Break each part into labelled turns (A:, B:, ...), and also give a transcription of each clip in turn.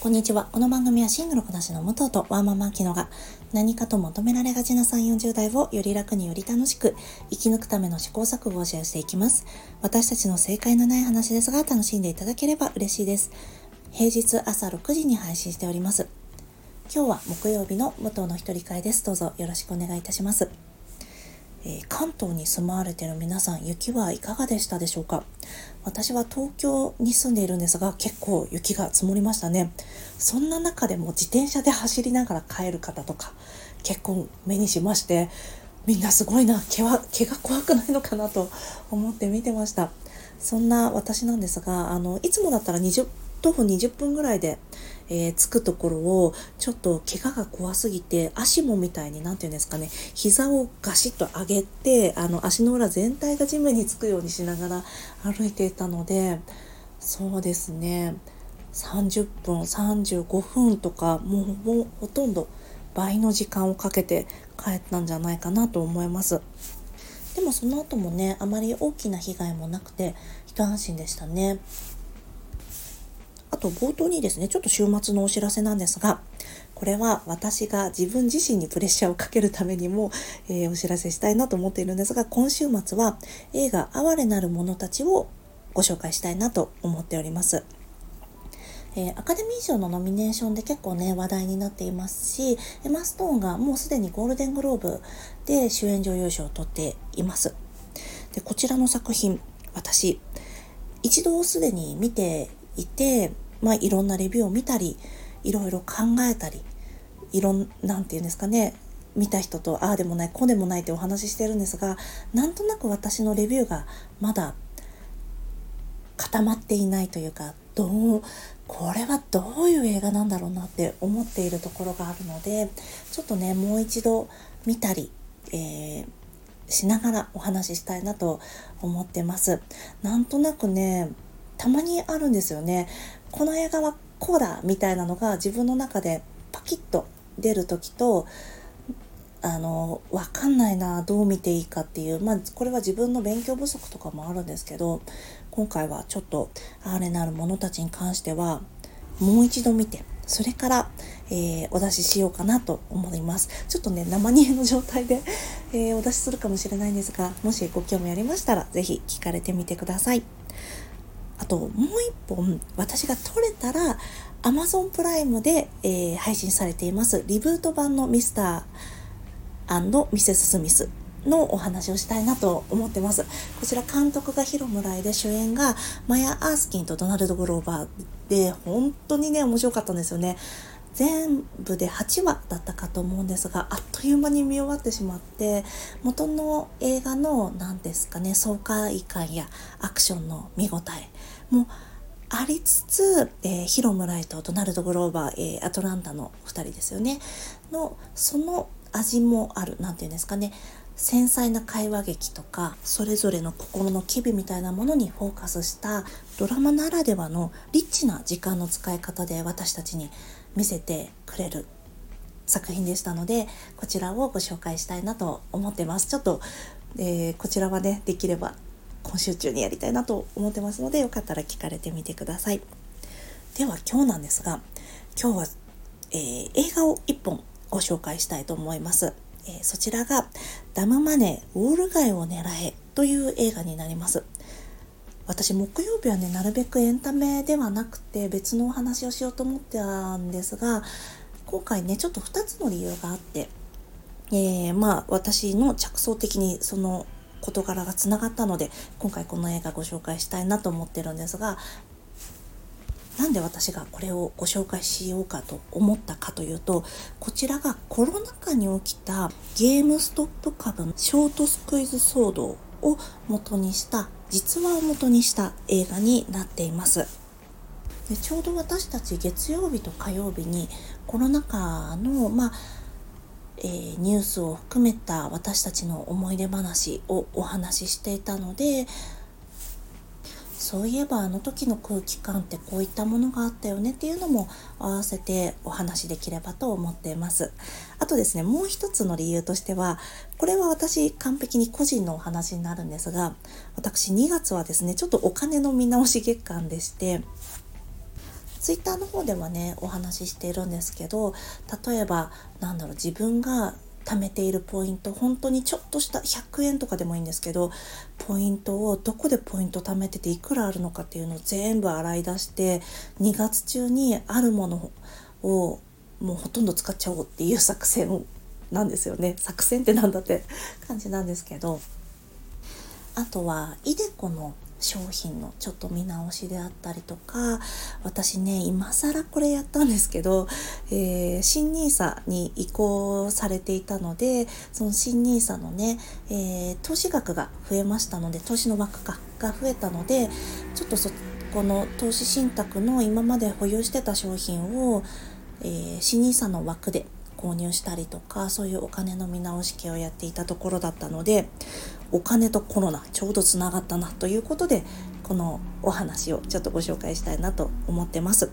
A: こんにちは。この番組はシングルこなしの武藤とワーママアキノが何かと求められがちな3、40代をより楽により楽しく生き抜くための試行錯誤をシェアしていきます。私たちの正解のない話ですが楽しんでいただければ嬉しいです。平日朝6時に配信しております。今日は木曜日の武藤の一人会です。どうぞよろしくお願いいたします。えー、関東に住まわれている皆さん雪はいかがでしたでしょうか？私は東京に住んでいるんですが結構雪が積もりましたね。そんな中でも自転車で走りながら帰る方とか結構目にしましてみんなすごいな毛は毛が怖くないのかなと思って見てました。そんな私なんですがあのいつもだったら20徒歩20分ぐらいで、えー、着くところをちょっと怪我が怖すぎて足もみたいに何て言うんですかね膝をガシッと上げてあの足の裏全体が地面につくようにしながら歩いていたのでそうですね。30分35分とかもうもうほとんど倍の時間をかけて帰ったんじゃないかなと思います。でもその後もねあまり大きな被害もなくて一安心でしたね。あと冒頭にですね、ちょっと週末のお知らせなんですが、これは私が自分自身にプレッシャーをかけるためにも、えー、お知らせしたいなと思っているんですが、今週末は映画哀れなる者たちをご紹介したいなと思っております。えー、アカデミー賞のノミネーションで結構ね話題になっていますしエマ・ストーンがもうすでにゴールデングローブで主演女優賞を取っていますでこちらの作品私一度すでに見ていて、まあ、いろんなレビューを見たりいろいろ考えたりいろんなんて言うんですかね見た人とああでもないこうでもないってお話ししてるんですがなんとなく私のレビューがまだ固まっていないというかどうこれはどういう映画なんだろうなって思っているところがあるのでちょっとねもう一度見たり、えー、しながらお話ししたいなと思ってます。なんとなくねたまにあるんですよね。この映画はこうだみたいなのが自分の中でパキッと出る時とあの分かんないなどう見ていいかっていうまあこれは自分の勉強不足とかもあるんですけど今回はちょっとあれなる者たちに関してはもう一度見てそれから、えー、お出ししようかなと思います。ちょっとね、生煮えの状態で、えー、お出しするかもしれないんですが、もしご興味ありましたら、是非聞かれてみてください。あともう一本私が撮れたら Amazon プライムで、えー、配信されていますリブート版のミスターミセス・スミスのお話をしたいなと思ってます。こちら監督がヒロムライで主演がマヤ・アースキンとドナルド・グローバーで本当にね面白かったんですよね。全部で8話だったかと思うんですがあっという間に見終わってしまって元の映画の何ですかね爽快感やアクションの見応えもありつつ、えー、ヒロムライトドナルド・グローバー、えー、アトランタの2人ですよね。のその味もある何て言うんですかね繊細な会話劇とかそれぞれの心の機微みたいなものにフォーカスしたドラマならではのリッチな時間の使い方で私たちに見せてくれる作品でしたのでこちらをご紹介したいなと思ってます。ちょっと、えー、こちらはねできれば今週中にやりたいなと思ってますのでよかったら聞かれてみてください。では今日なんですが今日は、えー、映画を1本ご紹介したいと思います、えー、そちらがダムマネーウォール街を狙えという映画になります。私木曜日はねなるべくエンタメではなくて別のお話をしようと思ってたんですが今回ねちょっと2つの理由があって、えー、まあ私の着想的にその事柄がつながったので今回この映画ご紹介したいなと思ってるんですがなんで私がこれをご紹介しようかと思ったかというとこちらがコロナ禍に起きたゲームストップ株ショートスクイズ騒動を元にした実話を元にした映画になっています。でちょうど私たち月曜日と火曜日にコロナ禍の、まあえー、ニュースを含めた私たちの思い出話をお話ししていたのでそういえばあの時の空気感ってこういったものがあったよねっていうのも合わせてお話しできればと思っています。あとですね、もう一つの理由としては、これは私完璧に個人のお話になるんですが、私2月はですね、ちょっとお金の見直し月間でして、ツイッターの方ではねお話ししているんですけど例えばなんだろう自分が貯めているポイント。本当にちょっとした100円とかでもいいんですけどポイントをどこでポイント貯めてていくらあるのかっていうのを全部洗い出して2月中にあるものをもうほとんど使っちゃおうっていう作戦なんですよね。作戦ってなんだって感じなんですけど。あとは ideco の商品のちょっと見直しであったりとか私ね今更これやったんですけど、えー、新 nisa に移行されていたのでその新 nisa のね、えー、投資額が増えましたので投資の枠かが増えたのでちょっとそこの投資信託の今まで保有してた商品を、えー、新 nisa の枠で購入したりとかそういうお金の見直し系をやっていたところだったのでお金とコロナちょうどつながったなということでこのお話をちょっとご紹介したいなと思ってます。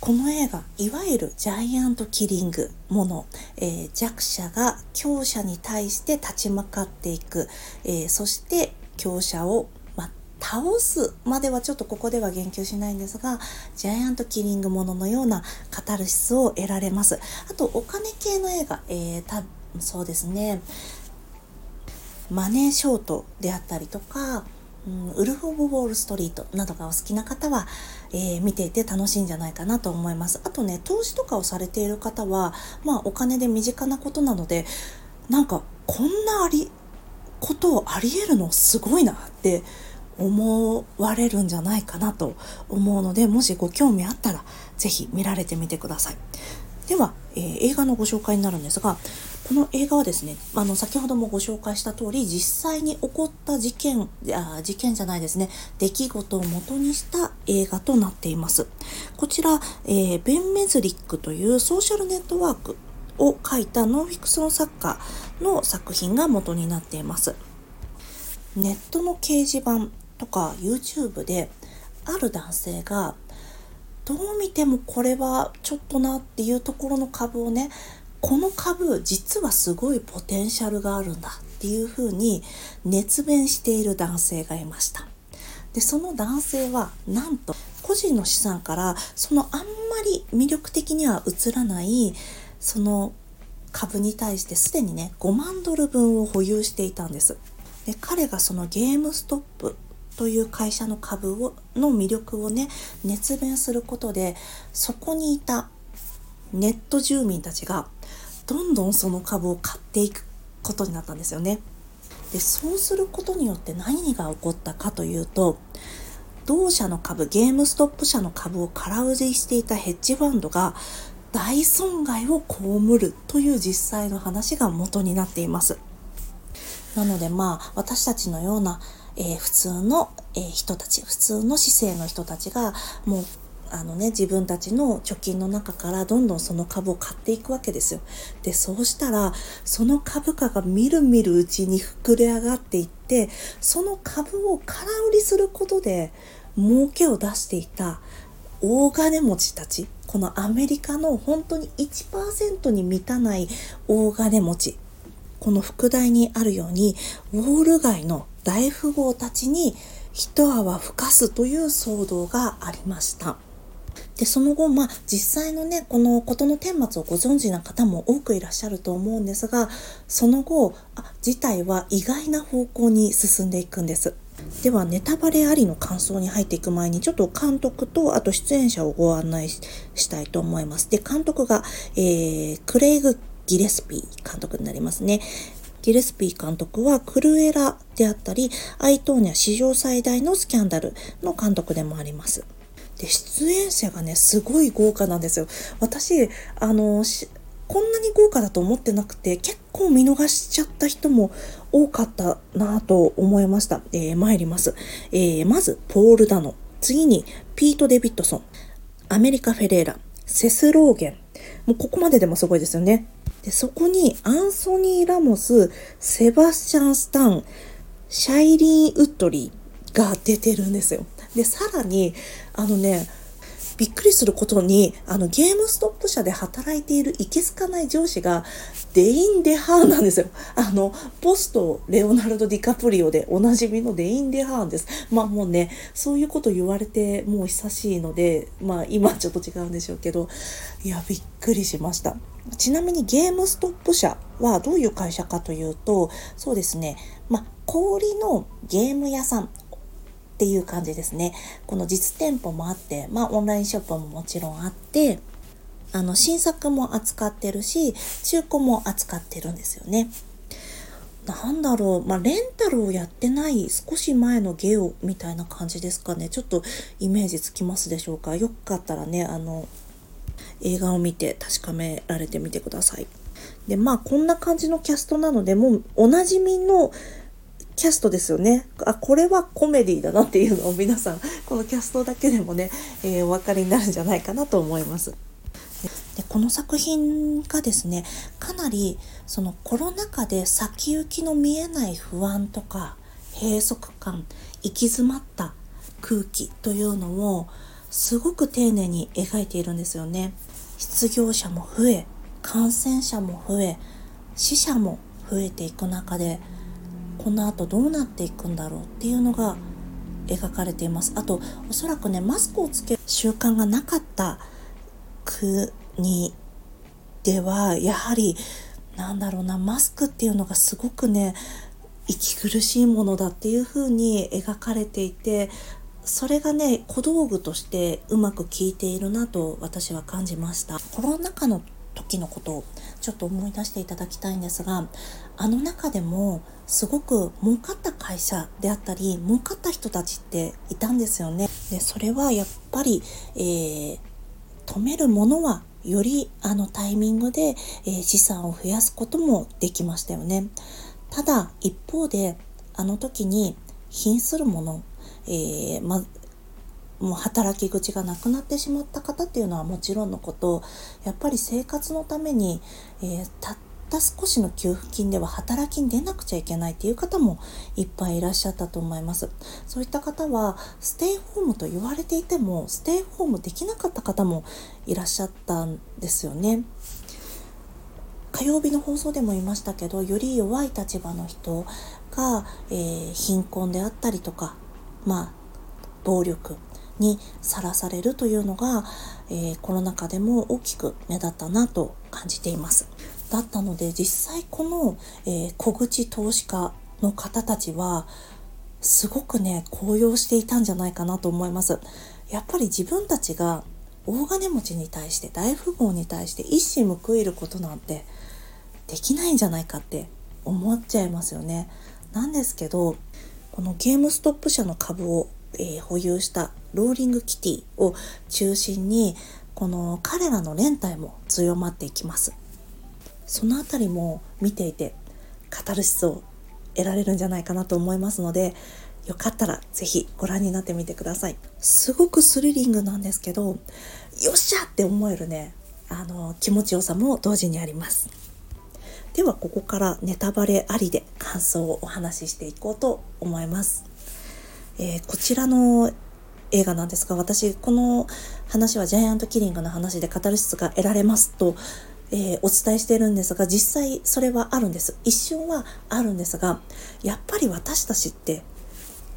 A: この映画いわゆるジャイアントキリングもの、えー、弱者が強者に対して立ち向かっていく、えー、そして強者を倒すまではちょっとここでは言及しないんですがジャイアントキリングもののようなカタルシスを得られます。あとお金系の映画、えー、たそうですね。マネーショートであったりとか、うん、ウルフ・オブ・ウォール・ストリートなどがお好きな方は、えー、見ていて楽しいんじゃないかなと思います。あとね投資とかをされている方はまあお金で身近なことなのでなんかこんなありことをありえるのすごいなって思われるんじゃないかなと思うのでもしご興味あったら是非見られてみてください。では、えー、映画のご紹介になるんですがこの映画はですねあの先ほどもご紹介した通り実際に起こった事件あ事件じゃないですね出来事を元にした映画となっていますこちら、えー、ベン・メズリックというソーシャルネットワークを書いたノンフィクション作家の作品が元になっていますネットの掲示板とか YouTube である男性がどう見てもこれはちょっとなっていうところの株をねこの株実はすごいポテンシャルがあるんだっていうふうに熱弁している男性がいました。でその男性はなんと個人の資産からそのあんまり魅力的には映らないその株に対してすでにね5万ドル分を保有していたんです。で彼がそのゲームストップという会社の株をの魅力をね熱弁することでそこにいたネット住民たちがどんどんその株を買っていくことになったんですよね。でそうすることによって何が起こったかというと同社の株ゲームストップ社の株を空売りしていたヘッジファンドが大損害を被るという実際の話が元になっています。なのでまあ私たちのようなえー、普通の、えー、人たち普通の姿勢の人たちがもうあのね、自分たちの貯金の中からどんどんその株を買っていくわけですよ。で、そうしたら、その株価がみるみるうちに膨れ上がっていって、その株を空売りすることで儲けを出していた大金持ちたち、このアメリカの本当に1%に満たない大金持ち、この副題にあるように、ウォール街の大富豪たちに一泡吹かすという騒動がありました。で、その後、まあ、実際のね、このことの顛末をご存知な方も多くいらっしゃると思うんですが、その後、あ事態は意外な方向に進んでいくんです。では、ネタバレありの感想に入っていく前に、ちょっと監督と、あと出演者をご案内したいと思います。で、監督が、えー、クレイグ・ギレスピー監督になりますね。ギルスピー監督はクルエラであったり、アイトーニャ史上最大のスキャンダルの監督でもあります。で、出演者がね、すごい豪華なんですよ。私、あの、こんなに豪華だと思ってなくて、結構見逃しちゃった人も多かったなぁと思いました。えー、参ります。えー、まず、ポール・ダノ。次に、ピート・デビッドソン。アメリカ・フェレーラ。セス・ローゲン。もうここまででもすごいですよね。で、そこにアンソニー・ラモス、セバスチャン・スタン、シャイリー・ウッドリーが出てるんですよ。で、さらに、あのね、びっくりすることに、あの、ゲームストップ社で働いているいけすかない上司が、デイン・デハーンなんですよ。あの、ポスト、レオナルド・ディカプリオでおなじみのデイン・デハーンです。まあもうね、そういうこと言われてもう久しいので、まあ今ちょっと違うんでしょうけど、いや、びっくりしました。ちなみにゲームストップ社はどういう会社かというと、そうですね、まあ、小売のゲーム屋さん、っていう感じですね。この実店舗もあって、まあオンラインショップももちろんあって、あの新作も扱ってるし、中古も扱ってるんですよね。なんだろう、まあ、レンタルをやってない少し前のゲオみたいな感じですかね。ちょっとイメージつきますでしょうか。よかったらね、あの、映画を見て確かめられてみてください。で、まあ、こんな感じのキャストなので、もうおなじみのキャストですよね。あ、これはコメディだなっていうのを皆さん、このキャストだけでもね、えー、お分かりになるんじゃないかなと思います。でこの作品がですねかなりそのコロナ禍で先行きの見えない不安とか閉塞感行き詰まった空気というのをすごく丁寧に描いているんですよね失業者も増え感染者も増え死者も増えていく中でこの後どうなっていくんだろうっていうのが描かれています。あとおそらくねマスクをつける習慣がなかった国ではやはりなんだろうなマスクっていうのがすごくね息苦しいものだっていう風に描かれていてそれがね小道具としてうまく効いているなと私は感じました。コロナ禍の時のことをちょっと思い出していただきたいんですがあの中でもすごく儲かった会社であったり儲かった人たちっていたんですよね。でそれはやっぱり、えー、止めるものはよりあのタイミングで、えー、資産を増やすこともできましたよね。ただ一方であの時に貧するもの、えー、まもう働き口がなくなってしまった方っていうのはもちろんのことやっぱり生活のために、えー、たった少しの給付金では働きに出なくちゃいけないっていう方もいっぱいいらっしゃったと思います。そういった方はステイホームと言われていてもステイホームできなかった方もいらっしゃったんですよね。火曜日の放送でも言いましたけどより弱い立場の人が、えー、貧困であったりとかまあ暴力にさらされるというのが、えー、コロナ禍でも大きく目立ったなと感じています。だったので実際この、えー、小口投資家の方たちはすごくね高揚していたんじゃないかなと思います。やっぱり自分たちが大金持ちに対して大富豪に対して一矢報いることなんてできないんじゃないかって思っちゃいますよね。なんですけどこのゲームストップ社の株をえー、保有したローリングキティを中心にこの彼らの連帯も強まっていきます。その辺りも見ていてカタルシスを得られるんじゃないかなと思いますのでよかったら是非ご覧になってみてください。すごくスリリングなんですけどよっしゃって思えるねあの気持ちよさも同時にあります。ではここからネタバレありで感想をお話ししていこうと思います。えー、こちらの映画なんですが私この話はジャイアントキリングの話でカタルシスが得られますと、えー、お伝えしてるんですが実際それはあるんです。一瞬はあるんですがやっぱり私たちって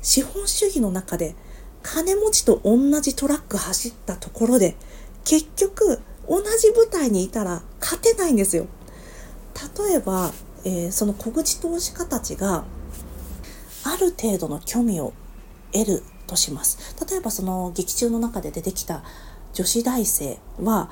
A: 資本主義の中で金持ちと同じトラック走ったところで結局同じ舞台にいたら勝てないんですよ。例えば、えー、その小口投資家たちがある程度の虚味を得るとします。例えばその劇中の中で出てきた女子大生は、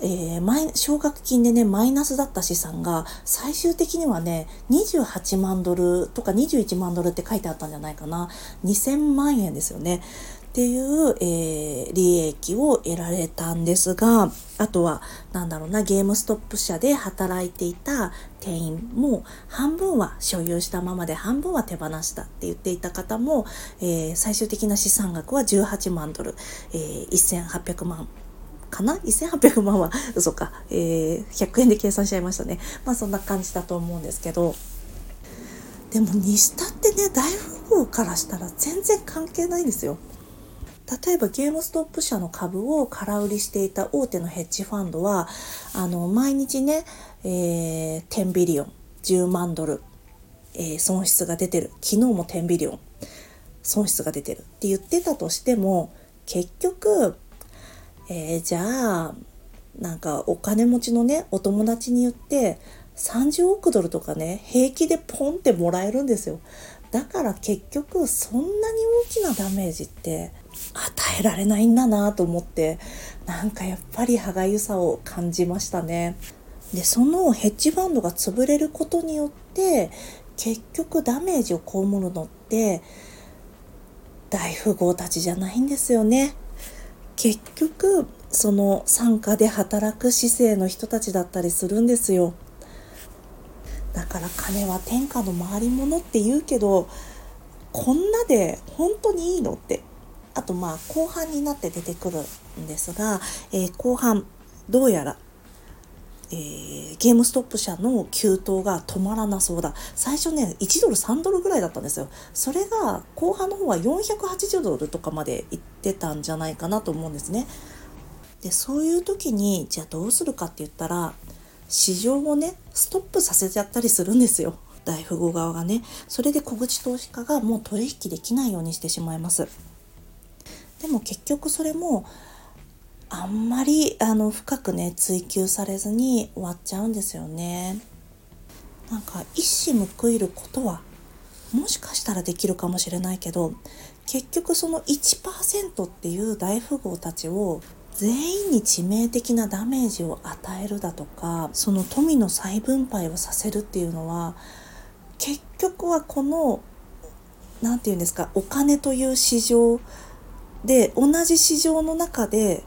A: えー、マイ奨学金でねマイナスだった資産が最終的にはね28万ドルとか21万ドルって書いてあったんじゃないかな。2000万円ですよね。っていう、えー、利益を得られたんですが、あとは、なんだろうな、ゲームストップ社で働いていた店員も半分は所有したままで半分は手放したって言っていた方も、えー、最終的な資産額は18万ドル、えー、1800万かな ?1800 万は 嘘か、えー、100円で計算しちゃいましたね。まあそんな感じだと思うんですけど、でもにしたってね大富豪からしたら全然関係ないんですよ。例えばゲームストップ社の株を空売りしていた大手のヘッジファンドはあの毎日ね、えー、10ビリオン10万ドル、えー、損失が出てる。昨日も10ビリオン損失が出てる。って言ってたとしても結局、えー、じゃあなんかお金持ちのねお友達に言って30億ドルとかね平気でポンってもらえるんですよ。だから結局そんなに大きなダメージって与えられないんだなと思ってなんかやっぱり歯がゆさを感じましたね。でそのヘッジファンドが潰れることによって結局ダメージを被るのって大富豪たちじゃないんですよね。結局その傘下で働く市政の人たちだったりするんですよ。だから金は天下の回り物って言うけどこんなで本当にいいのってあとまあ後半になって出てくるんですが、えー、後半どうやら、えー、ゲームストップ社の急騰が止まらなそうだ。最初ね1ドル3ドルぐらいだったんですよ。それが後半の方は480ドルとかまでいってたんじゃないかなと思うんですね。でそういう時にじゃあどうするかって言ったら市場をねストップさせちゃったりするんですよ。大富豪側がね。それで小口投資家がもう取引できないようにしてしまいます。でも結局それもあんまりあの深くね追求されずに終わっちゃうんですよね。なんか一矢報いることはもしかしたらできるかもしれないけど結局その1%っていう大富豪たちを全員に致命的なダメージを与えるだとかその富の再分配をさせるっていうのは結局はこの何て言うんですかお金という市場で同じ市場の中で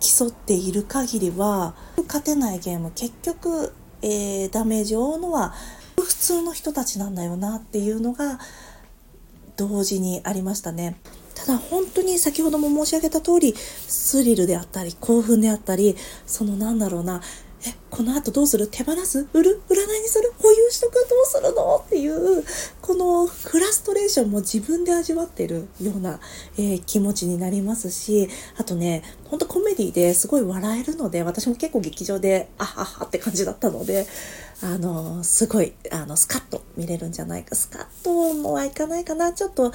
A: 競っている限りは勝てないゲーム結局、えー、ダメージを負うのは普通の人たちなんだよなっていうのが同時にありましたね。ただ本当に先ほども申し上げた通りスリルであったり興奮であったりそのなんだろうなえこの後どうする？手放す？売る？売らないにする？保有しとく？どうするの？っていうこのフラストレーションも自分で味わってるような、えー、気持ちになりますしあとねほんとコメディですごい笑えるので私も結構劇場であははって感じだったのであのすごいあのスカッと見れるんじゃないか。スカッともはいかないかな。ちょっと、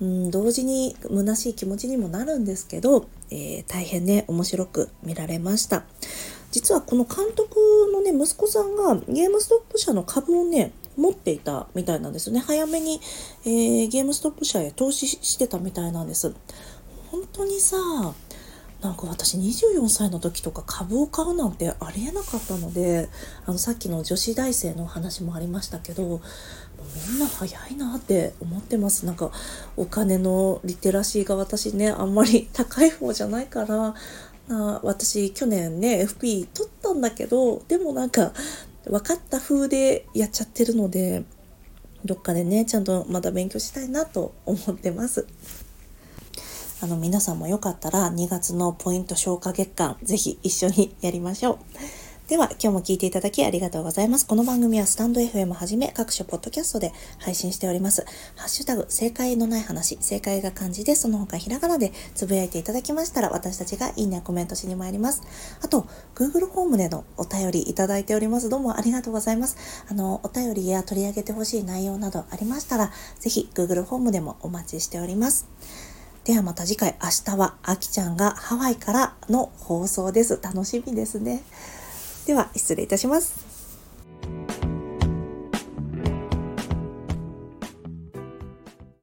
A: うん、同時に虚しい気持ちにもなるんですけど、えー、大変ね面白く見られました。実はこの監督のね息子さんがゲームストップ社の株をね持っていたみたいなんですね。早めに、えー、ゲームストップ社へ投資してたみたいなんです。本当にさなんか私24歳の時とか株を買うなんてありえなかったのであのさっきの女子大生の話もありましたけどみんな早いなって思ってます。なんかお金のリテラシーが私ねあんまり高い方じゃないからあ私去年ね FP 取ったんだけどでもなんか分かった風でやっちゃってるのでどっかでねちゃんとまた勉強したいなと思ってます。あの皆さんもよかったら2月のポイント消化月間是非一緒にやりましょう。では、今日も聞いていただきありがとうございます。この番組はスタンド FM はじめ各種ポッドキャストで配信しております。ハッシュタグ、正解のない話、正解が漢字で、その他ひらがなでつぶやいていただきましたら、私たちがいいねコメントしに参ります。あと、Google ホームでのお便りいただいております。どうもありがとうございます。あの、お便りや取り上げてほしい内容などありましたら、ぜひ Google ホームでもお待ちしております。ではまた次回、明日はあきちゃんがハワイからの放送です。楽しみですね。では失礼いたします。